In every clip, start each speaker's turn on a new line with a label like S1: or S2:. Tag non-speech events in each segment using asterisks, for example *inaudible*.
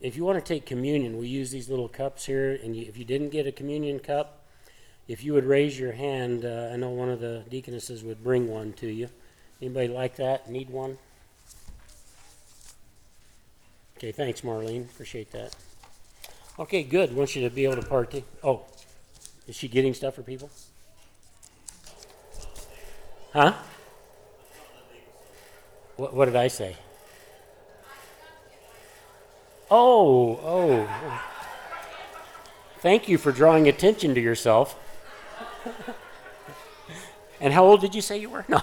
S1: if you want to take communion, we use these little cups here. And you, if you didn't get a communion cup, if you would raise your hand, uh, I know one of the deaconesses would bring one to you. Anybody like that? Need one? Okay, thanks, Marlene. Appreciate that. Okay, good. Want you to be able to partake. Oh, is she getting stuff for people? Huh? What, what did I say? Oh, oh. Thank you for drawing attention to yourself. and how old did you say you were? *laughs* No,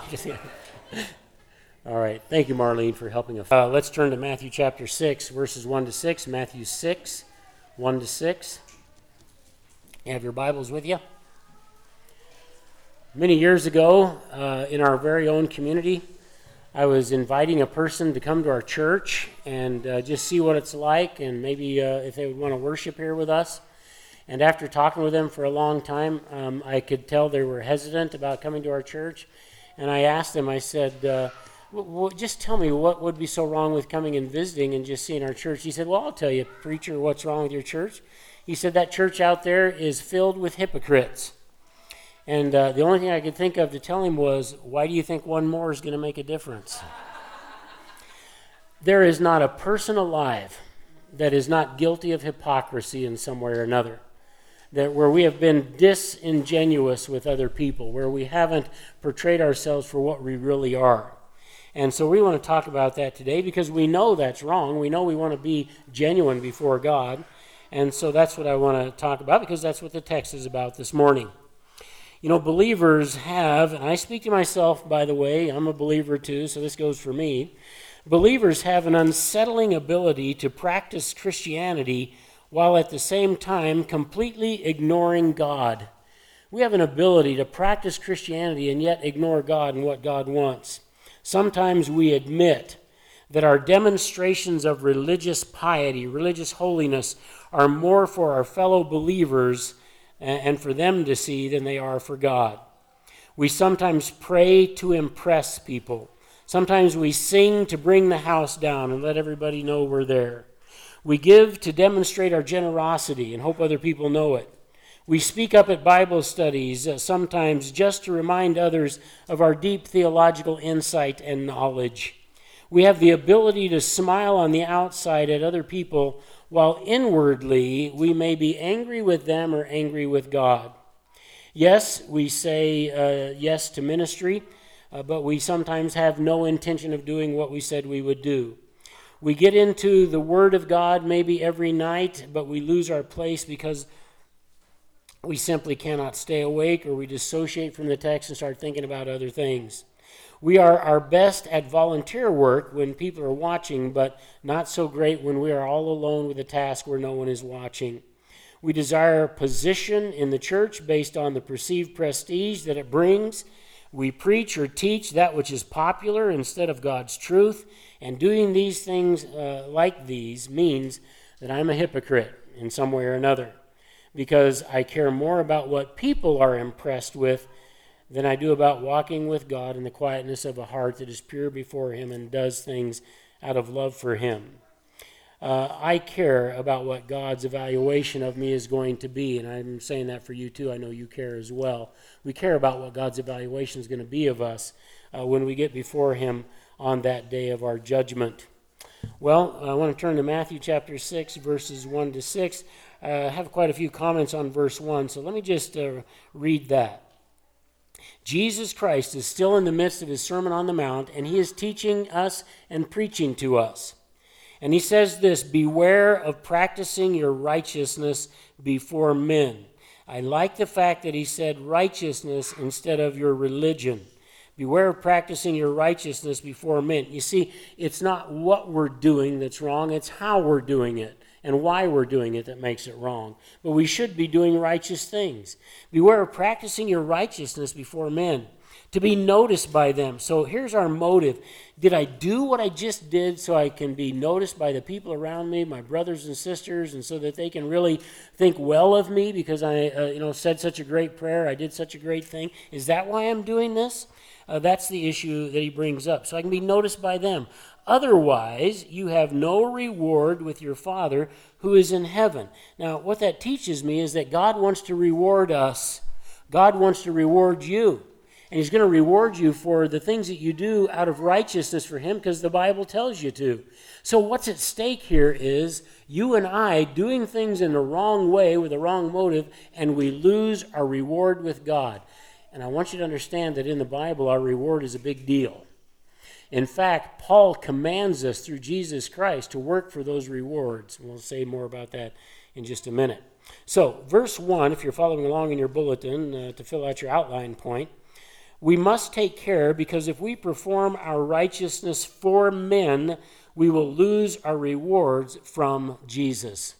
S1: All right. Thank you, Marlene, for helping us. Uh, let's turn to Matthew chapter 6, verses 1 to 6. Matthew 6, 1 to 6. You have your Bibles with you? Many years ago, uh, in our very own community, I was inviting a person to come to our church and uh, just see what it's like and maybe uh, if they would want to worship here with us. And after talking with them for a long time, um, I could tell they were hesitant about coming to our church. And I asked them, I said, uh, well, just tell me what would be so wrong with coming and visiting and just seeing our church. He said, Well, I'll tell you, preacher, what's wrong with your church. He said, That church out there is filled with hypocrites. And uh, the only thing I could think of to tell him was, Why do you think one more is going to make a difference? there is not a person alive that is not guilty of hypocrisy in some way or another. That where we have been disingenuous with other people, where we haven't portrayed ourselves for what we really are. And so we want to talk about that today because we know that's wrong. We know we want to be genuine before God. And so that's what I want to talk about because that's what the text is about this morning. You know, believers have, and I speak to myself, by the way, I'm a believer too, so this goes for me. Believers have an unsettling ability to practice Christianity while at the same time completely ignoring God. We have an ability to practice Christianity and yet ignore God and what God wants. Sometimes we admit that our demonstrations of religious piety, religious holiness, are more for our fellow believers and for them to see than they are for God. We sometimes pray to impress people. Sometimes we sing to bring the house down and let everybody know we're there. We give to demonstrate our generosity and hope other people know it. We speak up at Bible studies uh, sometimes just to remind others of our deep theological insight and knowledge. We have the ability to smile on the outside at other people while inwardly we may be angry with them or angry with God. Yes, we say uh, yes to ministry, uh, but we sometimes have no intention of doing what we said we would do. We get into the Word of God maybe every night, but we lose our place because we simply cannot stay awake or we dissociate from the text and start thinking about other things. We are our best at volunteer work when people are watching, but not so great when we are all alone with a task where no one is watching. We desire a position in the church based on the perceived prestige that it brings. We preach or teach that which is popular instead of God's truth. And doing these things uh, like these means that I'm a hypocrite in some way or another because I care more about what people are impressed with than I do about walking with God in the quietness of a heart that is pure before Him and does things out of love for Him. Uh, I care about what God's evaluation of me is going to be, and I'm saying that for you too. I know you care as well. We care about what God's evaluation is going to be of us uh, when we get before Him on that day of our judgment. Well, I want to turn to Matthew chapter 6, verses 1 to 6. Uh, I have quite a few comments on verse 1, so let me just uh, read that. Jesus Christ is still in the midst of his Sermon on the Mount, and he is teaching us and preaching to us. And he says this Beware of practicing your righteousness before men. I like the fact that he said righteousness instead of your religion. Beware of practicing your righteousness before men. You see, it's not what we're doing that's wrong, it's how we're doing it and why we're doing it that makes it wrong. But we should be doing righteous things. Beware of practicing your righteousness before men, to be noticed by them. So here's our motive. Did I do what I just did so I can be noticed by the people around me, my brothers and sisters, and so that they can really think well of me because I uh, you know said such a great prayer, I did such a great thing? Is that why I'm doing this? Uh, that's the issue that he brings up. So I can be noticed by them. Otherwise, you have no reward with your Father who is in heaven. Now, what that teaches me is that God wants to reward us, God wants to reward you. And He's going to reward you for the things that you do out of righteousness for Him because the Bible tells you to. So, what's at stake here is you and I doing things in the wrong way with the wrong motive, and we lose our reward with God. And I want you to understand that in the Bible, our reward is a big deal. In fact, Paul commands us through Jesus Christ to work for those rewards. We'll say more about that in just a minute. So, verse 1, if you're following along in your bulletin uh, to fill out your outline point, we must take care because if we perform our righteousness for men, we will lose our rewards from Jesus.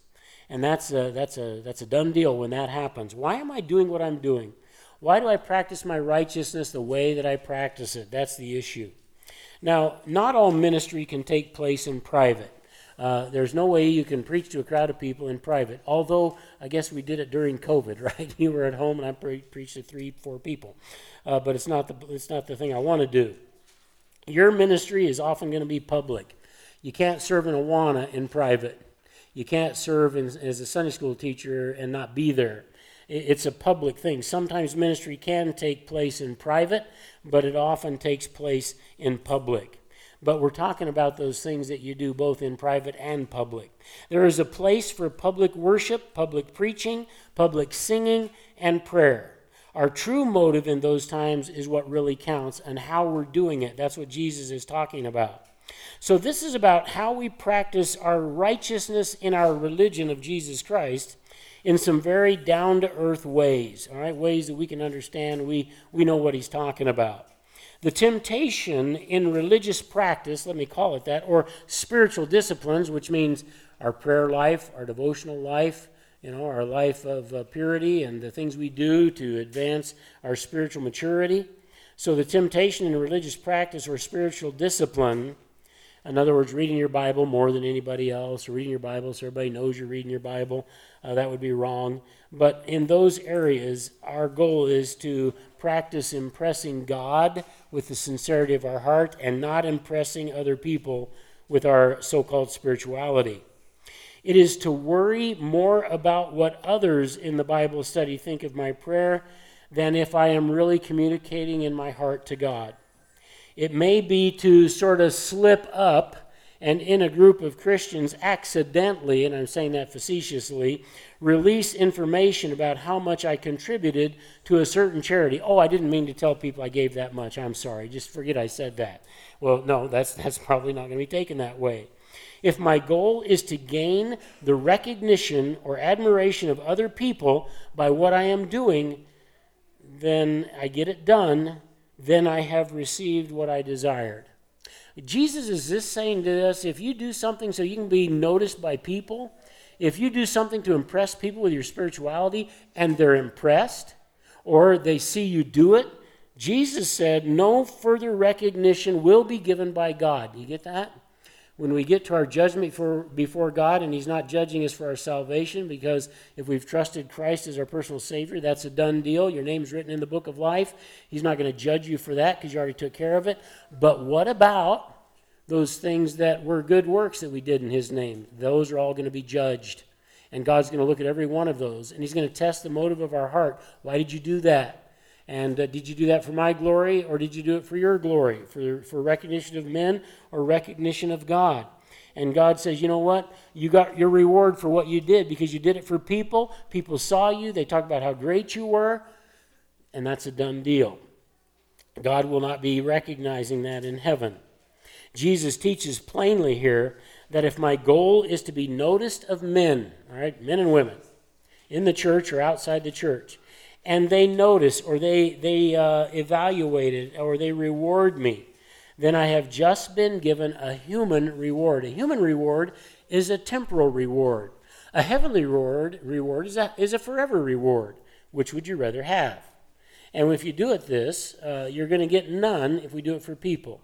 S1: And that's a, that's, a, that's a done deal when that happens. Why am I doing what I'm doing? Why do I practice my righteousness the way that I practice it? That's the issue. Now, not all ministry can take place in private. Uh, there's no way you can preach to a crowd of people in private. Although I guess we did it during COVID, *laughs* right? You were at home and I pre- preached to three, four people. Uh, but it's not the it's not the thing I want to do. Your ministry is often going to be public. You can't serve in Awana in private. You can't serve in, as a Sunday school teacher and not be there. It's a public thing. Sometimes ministry can take place in private, but it often takes place in public. But we're talking about those things that you do both in private and public. There is a place for public worship, public preaching, public singing, and prayer. Our true motive in those times is what really counts and how we're doing it. That's what Jesus is talking about. So, this is about how we practice our righteousness in our religion of Jesus Christ in some very down to earth ways, all right, ways that we can understand, we, we know what he's talking about. The temptation in religious practice, let me call it that, or spiritual disciplines, which means our prayer life, our devotional life, you know, our life of uh, purity and the things we do to advance our spiritual maturity. So the temptation in religious practice or spiritual discipline in other words, reading your Bible more than anybody else, or reading your Bible so everybody knows you're reading your Bible, uh, that would be wrong. But in those areas, our goal is to practice impressing God with the sincerity of our heart and not impressing other people with our so called spirituality. It is to worry more about what others in the Bible study think of my prayer than if I am really communicating in my heart to God. It may be to sort of slip up and in a group of Christians accidentally, and I'm saying that facetiously, release information about how much I contributed to a certain charity. Oh, I didn't mean to tell people I gave that much. I'm sorry. Just forget I said that. Well, no, that's, *laughs* that's probably not going to be taken that way. If my goal is to gain the recognition or admiration of other people by what I am doing, then I get it done then I have received what I desired. Jesus is this saying to us if you do something so you can be noticed by people, if you do something to impress people with your spirituality and they're impressed, or they see you do it, Jesus said no further recognition will be given by God. You get that? When we get to our judgment for, before God and He's not judging us for our salvation, because if we've trusted Christ as our personal Savior, that's a done deal. Your name's written in the book of life. He's not going to judge you for that because you already took care of it. But what about those things that were good works that we did in His name? Those are all going to be judged. And God's going to look at every one of those, and He's going to test the motive of our heart. Why did you do that? And uh, did you do that for my glory or did you do it for your glory, for, for recognition of men or recognition of God? And God says, you know what? You got your reward for what you did because you did it for people. People saw you, they talked about how great you were, and that's a done deal. God will not be recognizing that in heaven. Jesus teaches plainly here that if my goal is to be noticed of men, all right, men and women, in the church or outside the church, and they notice or they, they uh, evaluate it or they reward me, then I have just been given a human reward. A human reward is a temporal reward. A heavenly reward, reward is, a, is a forever reward. Which would you rather have? And if you do it this, uh, you're going to get none if we do it for people.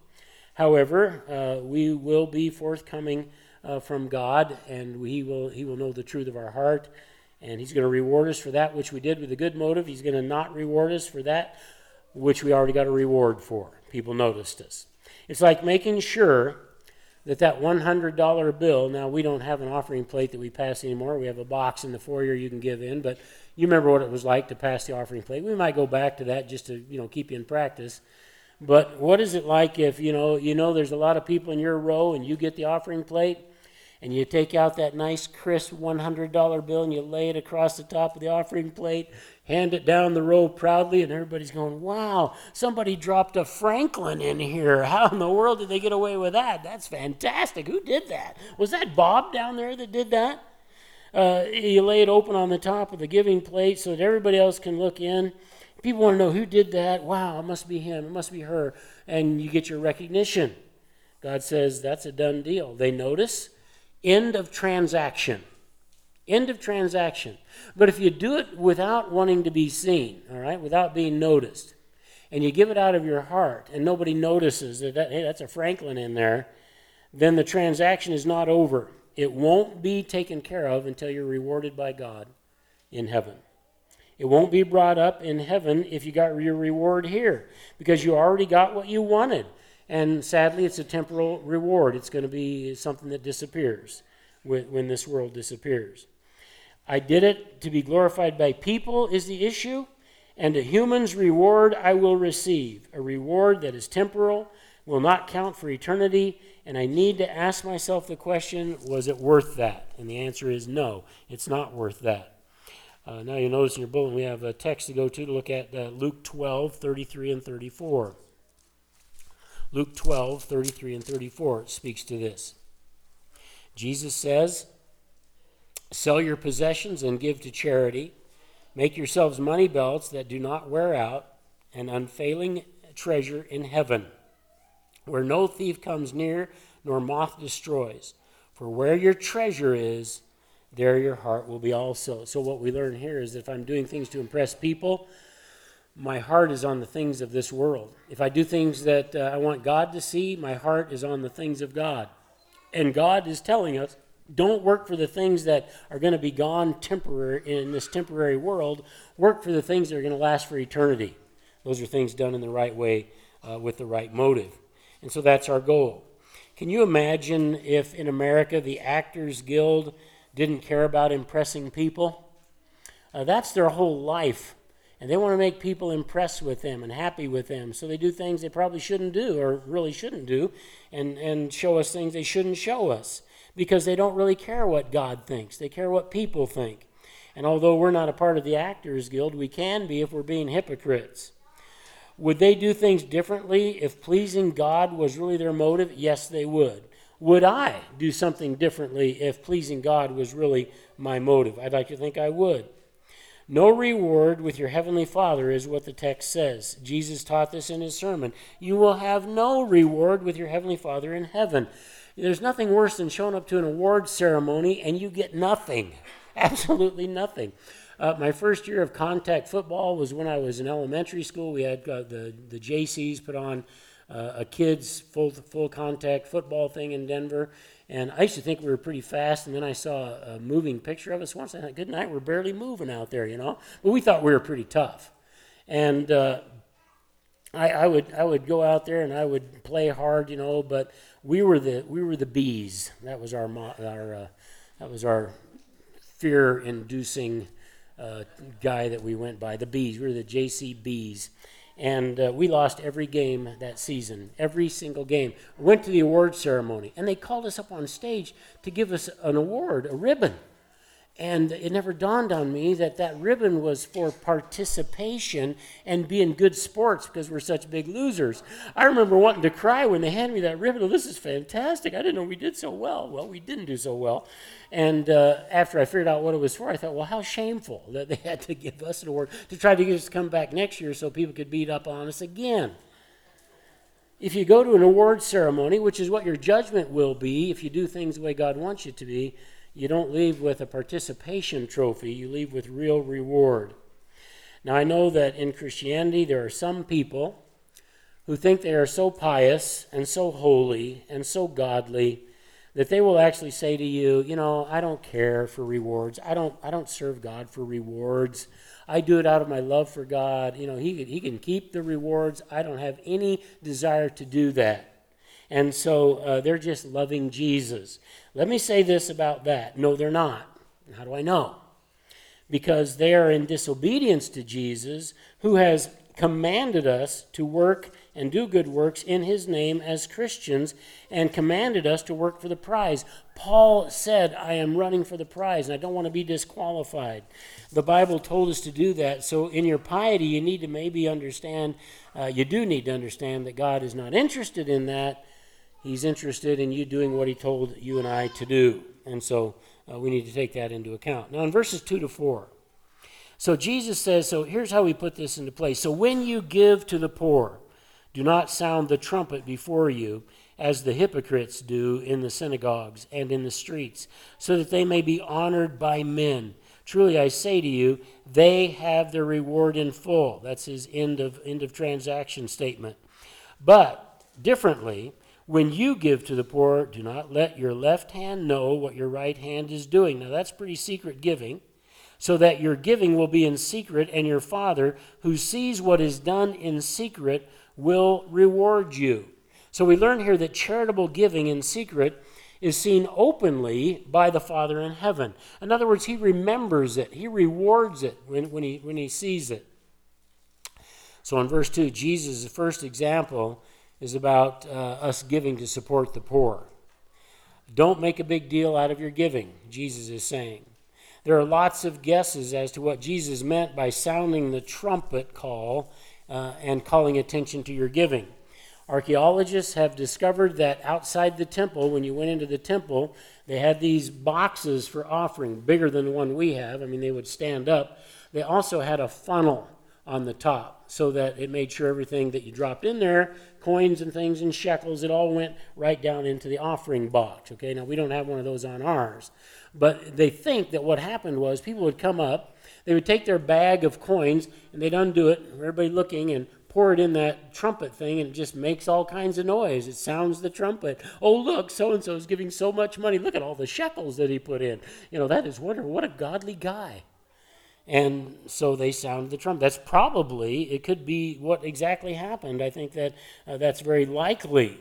S1: However, uh, we will be forthcoming uh, from God, and he will, he will know the truth of our heart and He's going to reward us for that which we did with a good motive. He's going to not reward us for that which we already got a reward for. People noticed us. It's like making sure that that $100 bill, now we don't have an offering plate that we pass anymore. We have a box in the foyer you can give in, but you remember what it was like to pass the offering plate. We might go back to that just to, you know, keep you in practice. But what is it like if, you know, you know there's a lot of people in your row and you get the offering plate and you take out that nice crisp $100 bill and you lay it across the top of the offering plate, hand it down the row proudly, and everybody's going, Wow, somebody dropped a Franklin in here. How in the world did they get away with that? That's fantastic. Who did that? Was that Bob down there that did that? Uh, you lay it open on the top of the giving plate so that everybody else can look in. People want to know who did that. Wow, it must be him, it must be her. And you get your recognition. God says that's a done deal. They notice. End of transaction. End of transaction. But if you do it without wanting to be seen, all right, without being noticed, and you give it out of your heart, and nobody notices that, that hey, that's a Franklin in there, then the transaction is not over. It won't be taken care of until you're rewarded by God in heaven. It won't be brought up in heaven if you got your reward here because you already got what you wanted. And sadly, it's a temporal reward. It's going to be something that disappears when this world disappears. I did it to be glorified by people, is the issue. And a human's reward I will receive. A reward that is temporal, will not count for eternity. And I need to ask myself the question was it worth that? And the answer is no, it's not worth that. Uh, now you notice in your bulletin we have a text to go to to look at uh, Luke 12, 33 and 34. Luke 12, 33 and 34 speaks to this. Jesus says, Sell your possessions and give to charity. Make yourselves money belts that do not wear out, an unfailing treasure in heaven, where no thief comes near nor moth destroys. For where your treasure is, there your heart will be also. So, what we learn here is that if I'm doing things to impress people, my heart is on the things of this world. If I do things that uh, I want God to see, my heart is on the things of God. And God is telling us don't work for the things that are going to be gone temporary in this temporary world. Work for the things that are going to last for eternity. Those are things done in the right way uh, with the right motive. And so that's our goal. Can you imagine if in America the Actors Guild didn't care about impressing people. Uh, that's their whole life. And they want to make people impressed with them and happy with them. So they do things they probably shouldn't do or really shouldn't do and, and show us things they shouldn't show us because they don't really care what God thinks. They care what people think. And although we're not a part of the Actors Guild, we can be if we're being hypocrites. Would they do things differently if pleasing God was really their motive? Yes, they would. Would I do something differently if pleasing God was really my motive? I'd like to think I would. No reward with your heavenly Father is what the text says. Jesus taught this in his sermon. You will have no reward with your heavenly Father in heaven. There's nothing worse than showing up to an award ceremony and you get nothing. *laughs* Absolutely nothing. Uh, my first year of contact football was when I was in elementary school. We had uh, the, the JCs put on uh, a kids full full contact football thing in Denver, and I used to think we were pretty fast. And then I saw a moving picture of us once. I thought, "Good night, we're barely moving out there," you know. But we thought we were pretty tough, and uh, I, I would I would go out there and I would play hard, you know. But we were the we were the bees. That was our our uh, that was our fear-inducing uh, guy that we went by. The bees. We were the JC bees and uh, we lost every game that season, every single game. Went to the award ceremony, and they called us up on stage to give us an award, a ribbon. And it never dawned on me that that ribbon was for participation and being good sports because we're such big losers. I remember wanting to cry when they handed me that ribbon. Oh, this is fantastic. I didn't know we did so well. Well, we didn't do so well. And uh, after I figured out what it was for, I thought, well, how shameful *laughs* that they had to give us an award to try to get us to come back next year so people could beat up on us again. If you go to an award ceremony, which is what your judgment will be if you do things the way God wants you to be, you don't leave with a participation trophy, you leave with real reward. Now, I know that in Christianity there are some people who think they are so pious and so holy and so godly that they will actually say to you, you know, I don't care for rewards. I don't I don't serve God for rewards. I do it out of my love for God. You know, he he can keep the rewards. I don't have any desire to do that. And so uh, they're just loving Jesus. Let me say this about that. No, they're not. How do I know? Because they are in disobedience to Jesus, who has commanded us to work and do good works in his name as Christians and commanded us to work for the prize. Paul said, I am running for the prize and I don't want to be disqualified. The Bible told us to do that. So, in your piety, you need to maybe understand, uh, you do need to understand that God is not interested in that. He's interested in you doing what he told you and I to do. And so, uh, we need to take that into account. Now, in verses 2 to 4, so Jesus says, so here's how we put this into place. So when you give to the poor, do not sound the trumpet before you, as the hypocrites do in the synagogues and in the streets, so that they may be honored by men. Truly I say to you, they have their reward in full. That's his end of end of transaction statement. But differently, when you give to the poor, do not let your left hand know what your right hand is doing. Now that's pretty secret giving so that your giving will be in secret, and your Father, who sees what is done in secret, will reward you. So we learn here that charitable giving in secret is seen openly by the Father in heaven. In other words, he remembers it, he rewards it when, when, he, when he sees it. So in verse 2, Jesus' first example is about uh, us giving to support the poor. Don't make a big deal out of your giving, Jesus is saying. There are lots of guesses as to what Jesus meant by sounding the trumpet call uh, and calling attention to your giving. Archaeologists have discovered that outside the temple, when you went into the temple, they had these boxes for offering, bigger than the one we have. I mean, they would stand up. They also had a funnel on the top so that it made sure everything that you dropped in there, coins and things and shekels, it all went right down into the offering box. Okay, now we don't have one of those on ours. But they think that what happened was people would come up, they would take their bag of coins, and they'd undo it, everybody looking, and pour it in that trumpet thing, and it just makes all kinds of noise. It sounds the trumpet. Oh, look, so and so is giving so much money. Look at all the shekels that he put in. You know, that is wonderful. What a godly guy. And so they sound the trumpet. That's probably, it could be what exactly happened. I think that uh, that's very likely.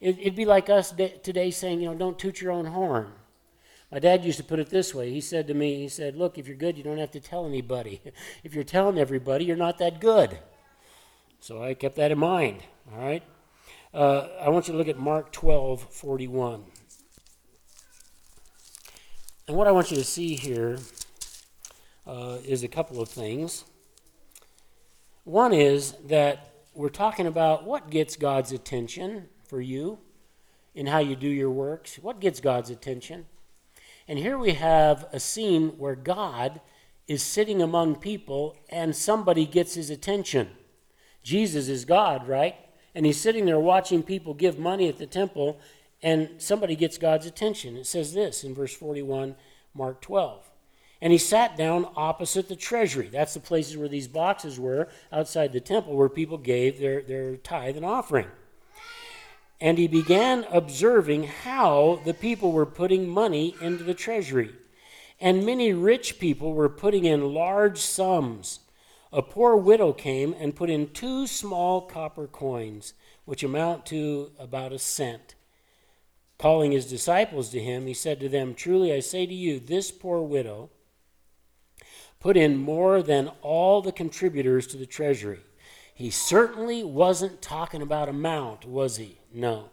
S1: It, would be like us today saying, you know, don't toot your own horn. My dad used to put it this way. He said to me, he said, Look, if you're good, you don't have to tell anybody. *laughs* If you're telling everybody, you're not that good. So I kept that in mind, all right? Uh, I want you to look at Mark 12, 41. And what I want you to see here uh, is a couple of things. One is that we're talking about what gets God's attention for you in how you do your works. What gets God's attention? And here we have a scene where God is sitting among people and somebody gets his attention. Jesus is God, right? And he's sitting there watching people give money at the temple, and somebody gets God's attention. It says this in verse 41, Mark 12. And he sat down opposite the treasury. That's the places where these boxes were outside the temple where people gave their, their tithe and offering. And he began observing how the people were putting money into the treasury. And many rich people were putting in large sums. A poor widow came and put in two small copper coins, which amount to about a cent. Calling his disciples to him, he said to them, Truly I say to you, this poor widow put in more than all the contributors to the treasury. He certainly wasn't talking about amount, was he? No.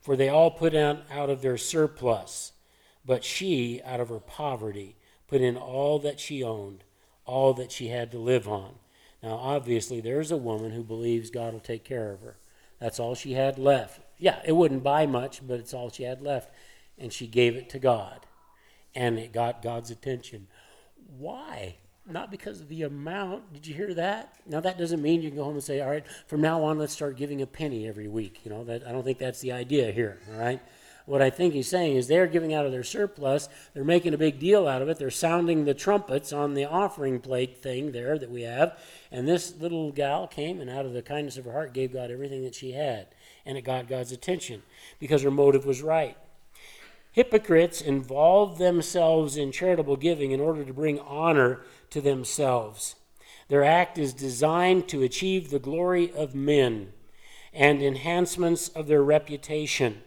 S1: For they all put out, out of their surplus. But she, out of her poverty, put in all that she owned, all that she had to live on. Now, obviously, there's a woman who believes God will take care of her. That's all she had left. Yeah, it wouldn't buy much, but it's all she had left. And she gave it to God. And it got God's attention. Why? not because of the amount. Did you hear that? Now that doesn't mean you can go home and say, all right, from now on let's start giving a penny every week. You know, that I don't think that's the idea here, all right? What I think he's saying is they're giving out of their surplus, they're making a big deal out of it, they're sounding the trumpets on the offering plate thing there that we have, and this little gal came and out of the kindness of her heart gave God everything that she had, and it got God's attention because her motive was right. Hypocrites involve themselves in charitable giving in order to bring honor to themselves. Their act is designed to achieve the glory of men and enhancements of their reputation.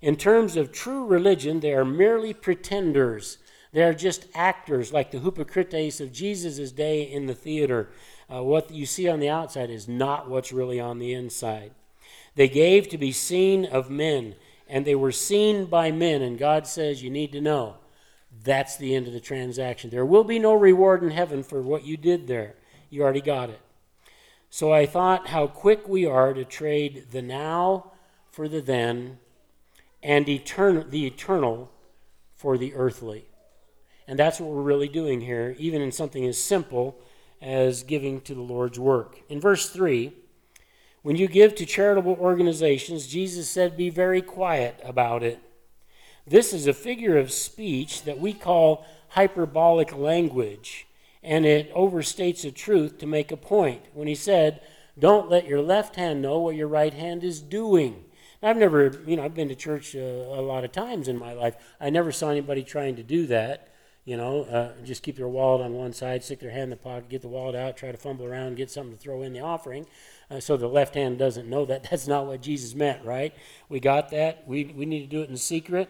S1: In terms of true religion, they are merely pretenders. They are just actors, like the hypocrites of Jesus' day in the theater. Uh, what you see on the outside is not what's really on the inside. They gave to be seen of men, and they were seen by men, and God says, You need to know that's the end of the transaction. There will be no reward in heaven for what you did there. You already got it. So I thought how quick we are to trade the now for the then and etern- the eternal for the earthly. And that's what we're really doing here, even in something as simple as giving to the Lord's work. In verse 3, when you give to charitable organizations, Jesus said, be very quiet about it. This is a figure of speech that we call hyperbolic language, and it overstates a truth to make a point. When he said, Don't let your left hand know what your right hand is doing. I've never, you know, I've been to church uh, a lot of times in my life. I never saw anybody trying to do that. You know, uh, just keep their wallet on one side, stick their hand in the pocket, get the wallet out, try to fumble around, get something to throw in the offering. Uh, so the left hand doesn't know that. *laughs* That's not what Jesus meant, right? We got that. We, we need to do it in secret.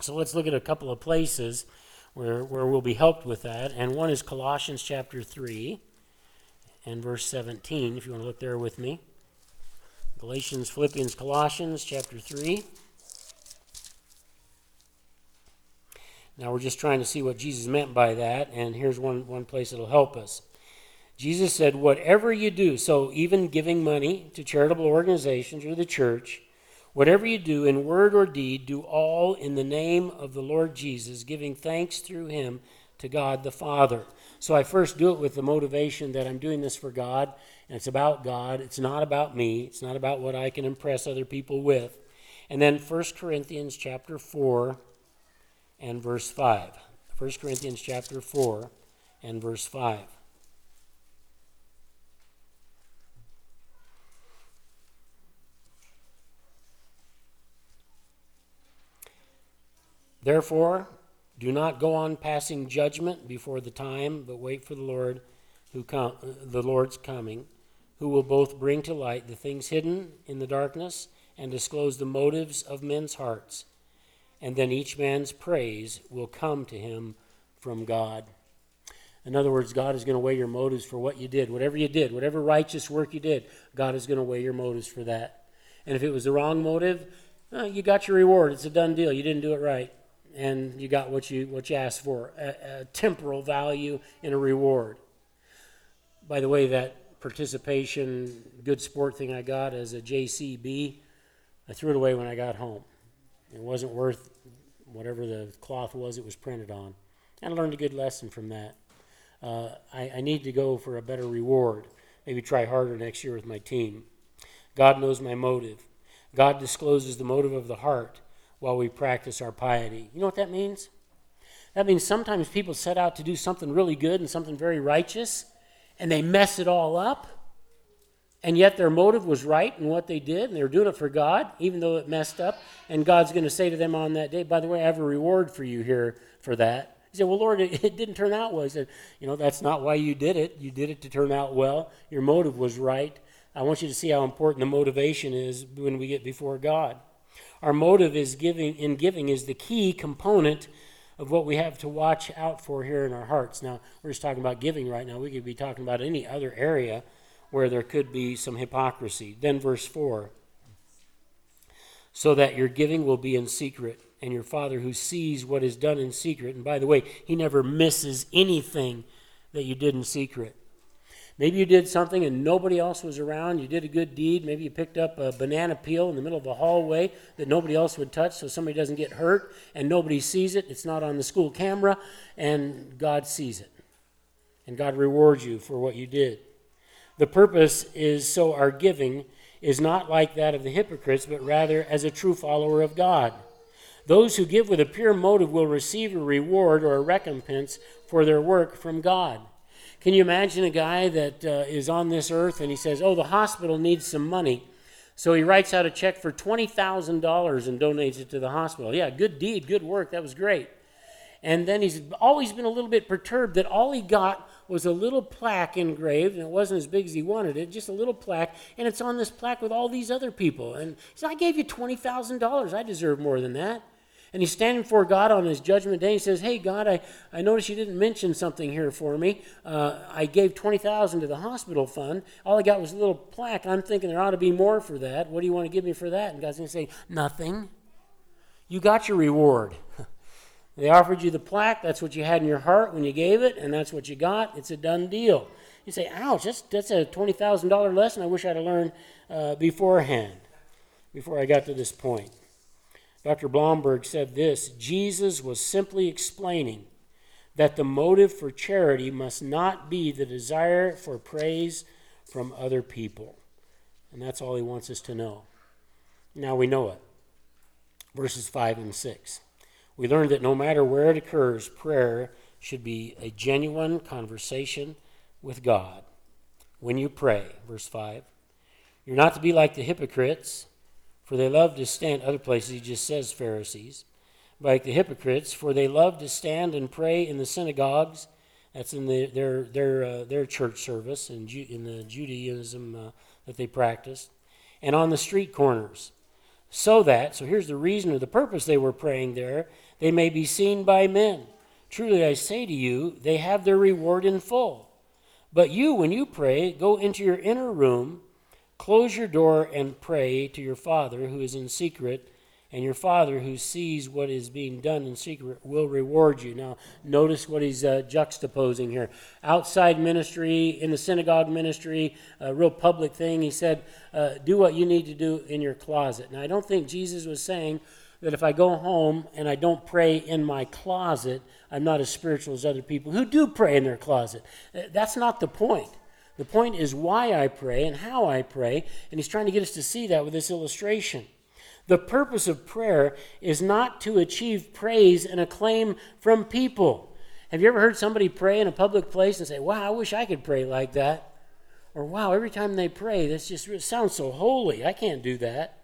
S1: So let's look at a couple of places where, where we'll be helped with that. And one is Colossians chapter 3 and verse 17, if you want to look there with me. Galatians, Philippians, Colossians chapter 3. Now we're just trying to see what Jesus meant by that, and here's one, one place that'll help us. Jesus said, Whatever you do, so even giving money to charitable organizations or the church, whatever you do in word or deed, do all in the name of the Lord Jesus, giving thanks through him to God the Father. So I first do it with the motivation that I'm doing this for God, and it's about God. It's not about me. It's not about what I can impress other people with. And then 1 Corinthians chapter 4 and verse 5. 1 Corinthians chapter 4 and verse 5. Therefore, do not go on passing judgment before the time, but wait for the Lord who com- the Lord's coming, who will both bring to light the things hidden in the darkness and disclose the motives of men's hearts and then each man's praise will come to him from God. In other words, God is going to weigh your motives for what you did. Whatever you did, whatever righteous work you did, God is going to weigh your motives for that. And if it was the wrong motive, uh, you got your reward. It's a done deal. You didn't do it right. And you got what you, what you asked for a, a temporal value and a reward. By the way, that participation good sport thing I got as a JCB, I threw it away when I got home. It wasn't worth whatever the cloth was it was printed on. And I learned a good lesson from that. Uh, I, I need to go for a better reward. Maybe try harder next year with my team. God knows my motive. God discloses the motive of the heart while we practice our piety. You know what that means? That means sometimes people set out to do something really good and something very righteous, and they mess it all up and yet their motive was right in what they did, and they were doing it for God, even though it messed up. And God's going to say to them on that day, by the way, I have a reward for you here for that. He said, Well, Lord, it, it didn't turn out well. He said, You know, that's not why you did it. You did it to turn out well. Your motive was right. I want you to see how important the motivation is when we get before God. Our motive is giving in giving is the key component of what we have to watch out for here in our hearts. Now, we're just talking about giving right now. We could be talking about any other area where there could be some hypocrisy. Then, verse 4 so that your giving will be in secret, and your Father who sees what is done in secret, and by the way, He never misses anything that you did in secret. Maybe you did something and nobody else was around. You did a good deed. Maybe you picked up a banana peel in the middle of a hallway that nobody else would touch so somebody doesn't get hurt and nobody sees it. It's not on the school camera, and God sees it. And God rewards you for what you did. The purpose is so our giving is not like that of the hypocrites, but rather as a true follower of God. Those who give with a pure motive will receive a reward or a recompense for their work from God. Can you imagine a guy that uh, is on this earth and he says, Oh, the hospital needs some money. So he writes out a check for $20,000 and donates it to the hospital. Yeah, good deed, good work. That was great. And then he's always been a little bit perturbed that all he got was a little plaque engraved, and it wasn't as big as he wanted it, just a little plaque, and it's on this plaque with all these other people. And he said, I gave you $20,000. I deserve more than that. And he's standing before God on his judgment day. He says, Hey, God, I, I noticed you didn't mention something here for me. Uh, I gave 20000 to the hospital fund. All I got was a little plaque. I'm thinking there ought to be more for that. What do you want to give me for that? And God's going to say, Nothing. You got your reward. *laughs* they offered you the plaque. That's what you had in your heart when you gave it, and that's what you got. It's a done deal. You say, Ouch, that's, that's a $20,000 lesson I wish I'd have learned uh, beforehand, before I got to this point. Dr. Blomberg said this Jesus was simply explaining that the motive for charity must not be the desire for praise from other people. And that's all he wants us to know. Now we know it. Verses 5 and 6. We learned that no matter where it occurs, prayer should be a genuine conversation with God. When you pray, verse 5, you're not to be like the hypocrites for they love to stand, other places he just says Pharisees, like the hypocrites, for they love to stand and pray in the synagogues. That's in the, their, their, uh, their church service in, in the Judaism uh, that they practiced, and on the street corners. So that, so here's the reason or the purpose they were praying there, they may be seen by men. Truly I say to you, they have their reward in full. But you, when you pray, go into your inner room Close your door and pray to your Father who is in secret, and your Father who sees what is being done in secret will reward you. Now, notice what he's uh, juxtaposing here. Outside ministry, in the synagogue ministry, a real public thing, he said, uh, do what you need to do in your closet. Now, I don't think Jesus was saying that if I go home and I don't pray in my closet, I'm not as spiritual as other people who do pray in their closet. That's not the point. The point is why I pray and how I pray, and he's trying to get us to see that with this illustration. The purpose of prayer is not to achieve praise and acclaim from people. Have you ever heard somebody pray in a public place and say, Wow, I wish I could pray like that? Or, Wow, every time they pray, this just sounds so holy. I can't do that.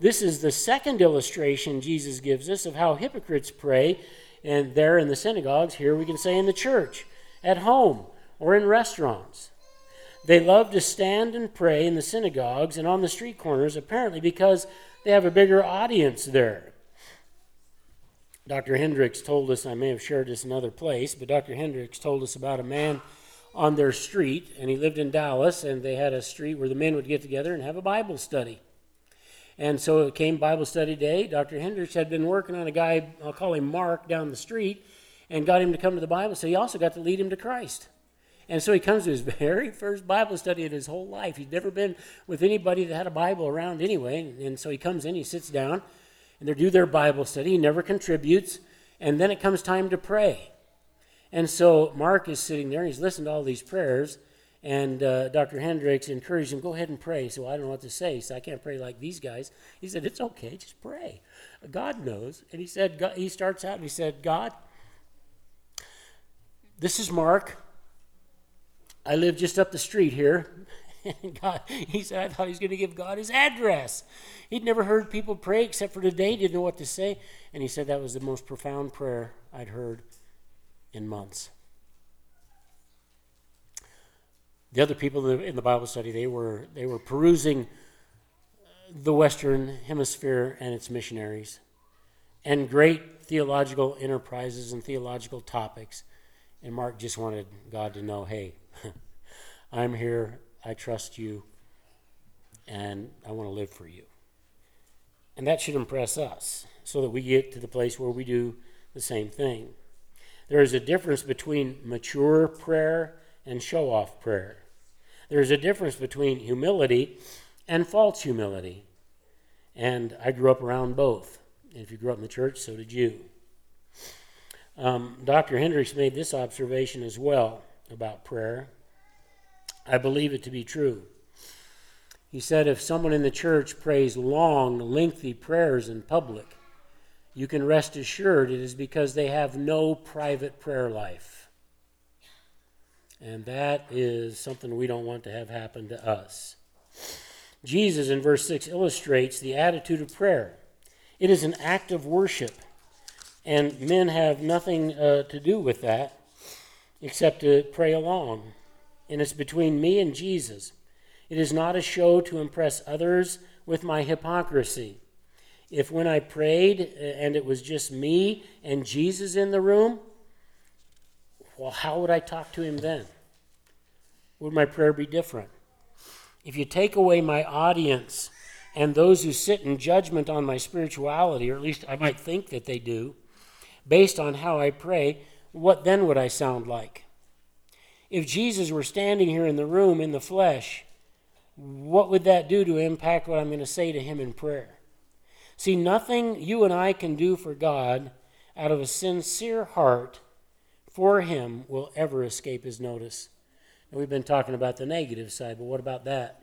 S1: This is the second illustration Jesus gives us of how hypocrites pray, and there in the synagogues, here we can say in the church, at home, or in restaurants. They love to stand and pray in the synagogues and on the street corners, apparently because they have a bigger audience there. Dr. Hendricks told us, I may have shared this in another place, but Dr. Hendricks told us about a man on their street, and he lived in Dallas, and they had a street where the men would get together and have a Bible study. And so it came Bible study day. Dr. Hendricks had been working on a guy, I'll call him Mark, down the street, and got him to come to the Bible. So he also got to lead him to Christ. And so he comes to his *laughs* very first Bible study in his whole life. He'd never been with anybody that had a Bible around anyway. And so he comes in, he sits down, and they do their Bible study. He never contributes. And then it comes time to pray. And so Mark is sitting there, and he's listened to all these prayers. And uh, Dr. Hendricks encouraged him, go ahead and pray. So I don't know what to say. Said, I can't pray like these guys. He said, it's okay, just pray. God knows. And he said, God, he starts out and he said, God, this is Mark. I live just up the street here. And *laughs* God, he said, I thought he was going to give God his address. He'd never heard people pray except for today, didn't know what to say. And he said that was the most profound prayer I'd heard in months. The other people in the Bible study, they were, they were perusing the Western Hemisphere and its missionaries and great theological enterprises and theological topics. And Mark just wanted God to know hey, I'm here, I trust you, and I want to live for you. And that should impress us so that we get to the place where we do the same thing. There is a difference between mature prayer and show off prayer. There is a difference between humility and false humility. And I grew up around both. If you grew up in the church, so did you. Um, Dr. Hendricks made this observation as well about prayer. I believe it to be true. He said if someone in the church prays long, lengthy prayers in public, you can rest assured it is because they have no private prayer life. And that is something we don't want to have happen to us. Jesus in verse 6 illustrates the attitude of prayer. It is an act of worship, and men have nothing uh, to do with that except to pray along. And it's between me and Jesus. It is not a show to impress others with my hypocrisy. If when I prayed uh, and it was just me and Jesus in the room, well, how would I talk to him then? Would my prayer be different? If you take away my audience and those who sit in judgment on my spirituality, or at least I might think that they do, based on how I pray, what then would I sound like? If Jesus were standing here in the room in the flesh, what would that do to impact what I'm going to say to him in prayer? See, nothing you and I can do for God out of a sincere heart for him will ever escape his notice. And we've been talking about the negative side, but what about that?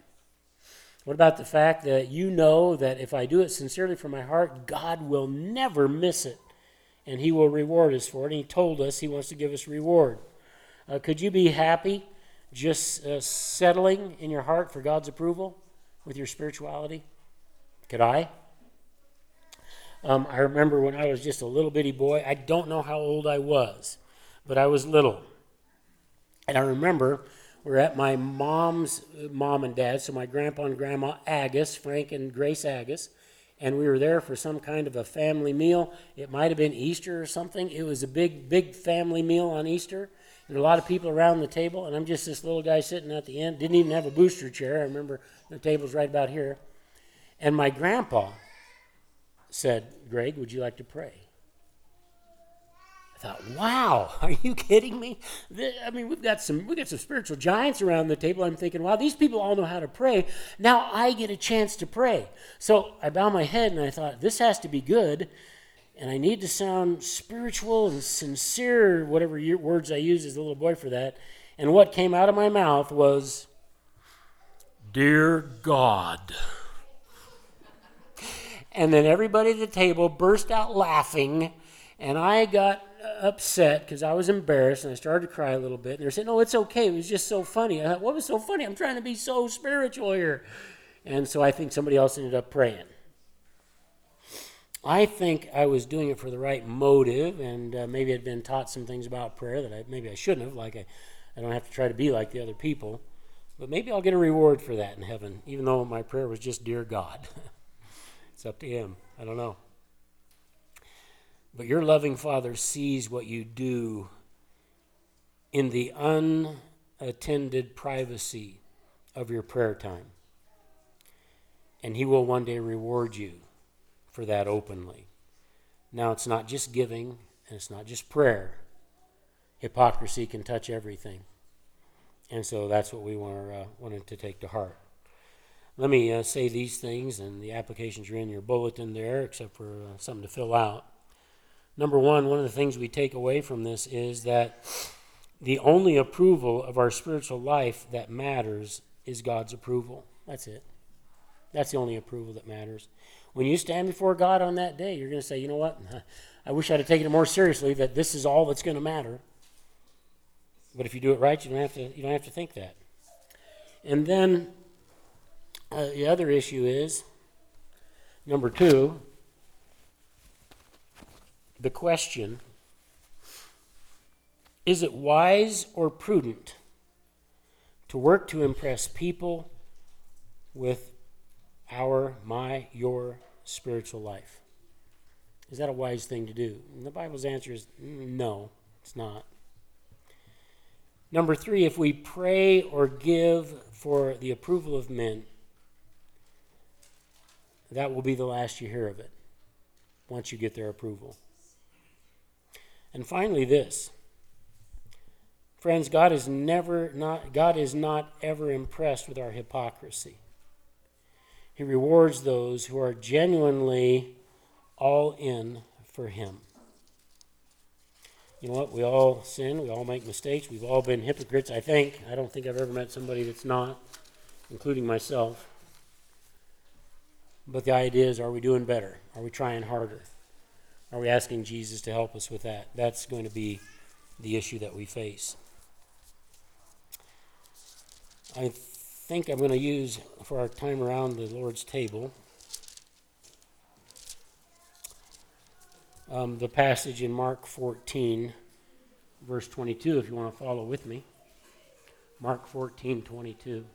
S1: What about the fact that you know that if I do it sincerely from my heart, God will never miss it and he will reward us for it? And he told us he wants to give us reward. Uh, could you be happy just uh, settling in your heart for God's approval with your spirituality? Could I? Um, I remember when I was just a little bitty boy, I don't know how old I was, but I was little. And I remember we are at my mom's mom and dad, so my grandpa and grandma Agus, Frank and Grace Agus, and we were there for some kind of a family meal. It might have been Easter or something. It was a big, big family meal on Easter. There were a lot of people around the table, and I'm just this little guy sitting at the end. Didn't even have a booster chair. I remember the table's right about here. And my grandpa said, Greg, would you like to pray? I thought, wow, *laughs* are you kidding me? I mean, we've got some we got some spiritual giants around the table. I'm thinking, wow, these people all know how to pray. Now I get a chance to pray. So I bow my head and I thought, this has to be good. And I need to sound spiritual and sincere, whatever words I use as a little boy for that. And what came out of my mouth was, Dear God. And then everybody at the table burst out laughing, and I got upset because I was embarrassed and I started to cry a little bit. And they're saying, No, it's okay. It was just so funny. I thought, What was so funny? I'm trying to be so spiritual here. And so I think somebody else ended up praying. I think I was doing it for the right motive, and uh, maybe I'd been taught some things about prayer that I, maybe I shouldn't have. Like I, I don't have to try to be like the other people, but maybe I'll get a reward for that in heaven, even though my prayer was just "Dear God." *laughs* It's up to Him. I don't know. But your loving Father sees what you do in the unattended privacy of your prayer time. And He will one day reward you for that openly. Now, it's not just giving and it's not just prayer. Hypocrisy can touch everything. And so that's what we want, uh, wanted to take to heart. Let me uh, say these things, and the applications are in your bulletin there, except for uh, something to fill out. Number one, one of the things we take away from this is that the only approval of our spiritual life that matters is God's approval. That's it. That's the only approval that matters. When you stand before God on that day, you're going to say, you know what? I wish I'd have taken it more seriously that this is all that's going to matter. But if you do it right, you don't have to, you don't have to think that. And then uh, the other issue is number two, the question is it wise or prudent to work to impress people with our, my, your spiritual life? Is that a wise thing to do? And the Bible's answer is mm, no, it's not. Number three, if we pray or give for the approval of men, that will be the last you hear of it once you get their approval. And finally, this. Friends, God is never not God is not ever impressed with our hypocrisy. He rewards those who are genuinely all in for him. You know what? We all sin, we all make mistakes, we've all been hypocrites, I think. I don't think I've ever met somebody that's not, including myself. But the idea is are we doing better? Are we trying harder? Are we asking Jesus to help us with that? That's going to be the issue that we face. I think I'm going to use for our time around the Lord's table um, the passage in Mark 14, verse 22, if you want to follow with me. Mark 14, 22.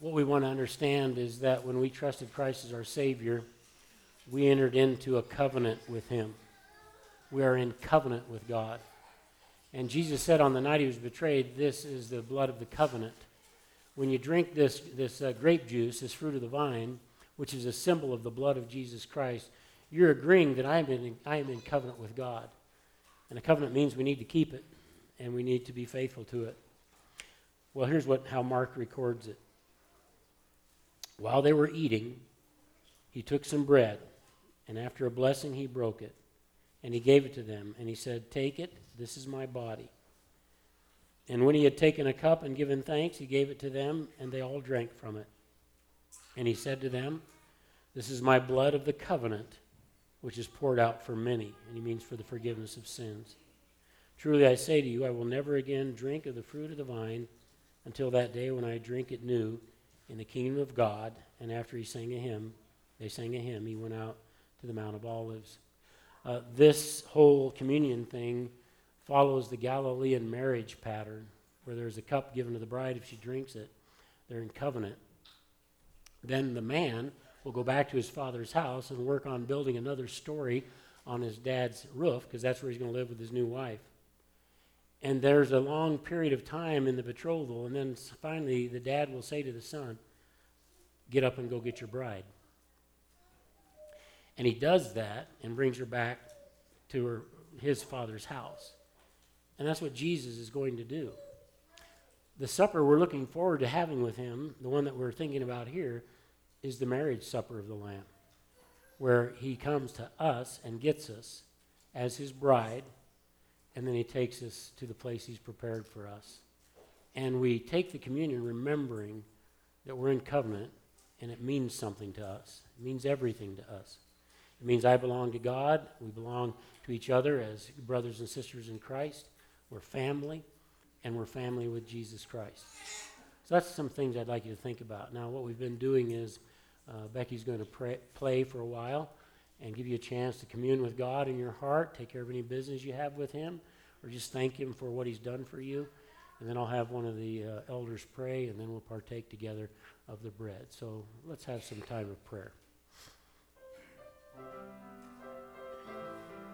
S1: What we want to understand is that when we trusted Christ as our Savior, we entered into a covenant with Him. We are in covenant with God. And Jesus said on the night he was betrayed, This is the blood of the covenant. When you drink this, this uh, grape juice, this fruit of the vine, which is a symbol of the blood of Jesus Christ, you're agreeing that I am in, I am in covenant with God. And a covenant means we need to keep it, and we need to be faithful to it. Well, here's what, how Mark records it. While they were eating, he took some bread, and after a blessing, he broke it, and he gave it to them, and he said, Take it, this is my body. And when he had taken a cup and given thanks, he gave it to them, and they all drank from it. And he said to them, This is my blood of the covenant, which is poured out for many. And he means for the forgiveness of sins. Truly I say to you, I will never again drink of the fruit of the vine until that day when I drink it new in the kingdom of God. And after he sang a hymn, they sang a hymn, he went out to the Mount of Olives. Uh, this whole communion thing follows the Galilean marriage pattern, where there's a cup given to the bride if she drinks it. They're in covenant. Then the man will go back to his father's house and work on building another story on his dad's roof, because that's where he's going to live with his new wife. And there's a long period of time in the betrothal, and then finally the dad will say to the son, Get up and go get your bride. And he does that and brings her back to her, his father's house. And that's what Jesus is going to do. The supper we're looking forward to having with him, the one that we're thinking about here, is the marriage supper of the Lamb, where he comes to us and gets us as his bride, and then he takes us to the place he's prepared for us. And we take the communion remembering that we're in covenant and it means something to us. It means everything to us. It means I belong to God, we belong to each other as brothers and sisters in Christ. We're family, and we're family with Jesus Christ. So that's some things I'd like you to think about. Now, what we've been doing is uh, Becky's going to pray, play for a while and give you a chance to commune with God in your heart, take care of any business you have with Him, or just thank Him for what He's done for you. And then I'll have one of the uh, elders pray, and then we'll partake together of the bread. So let's have some time of prayer.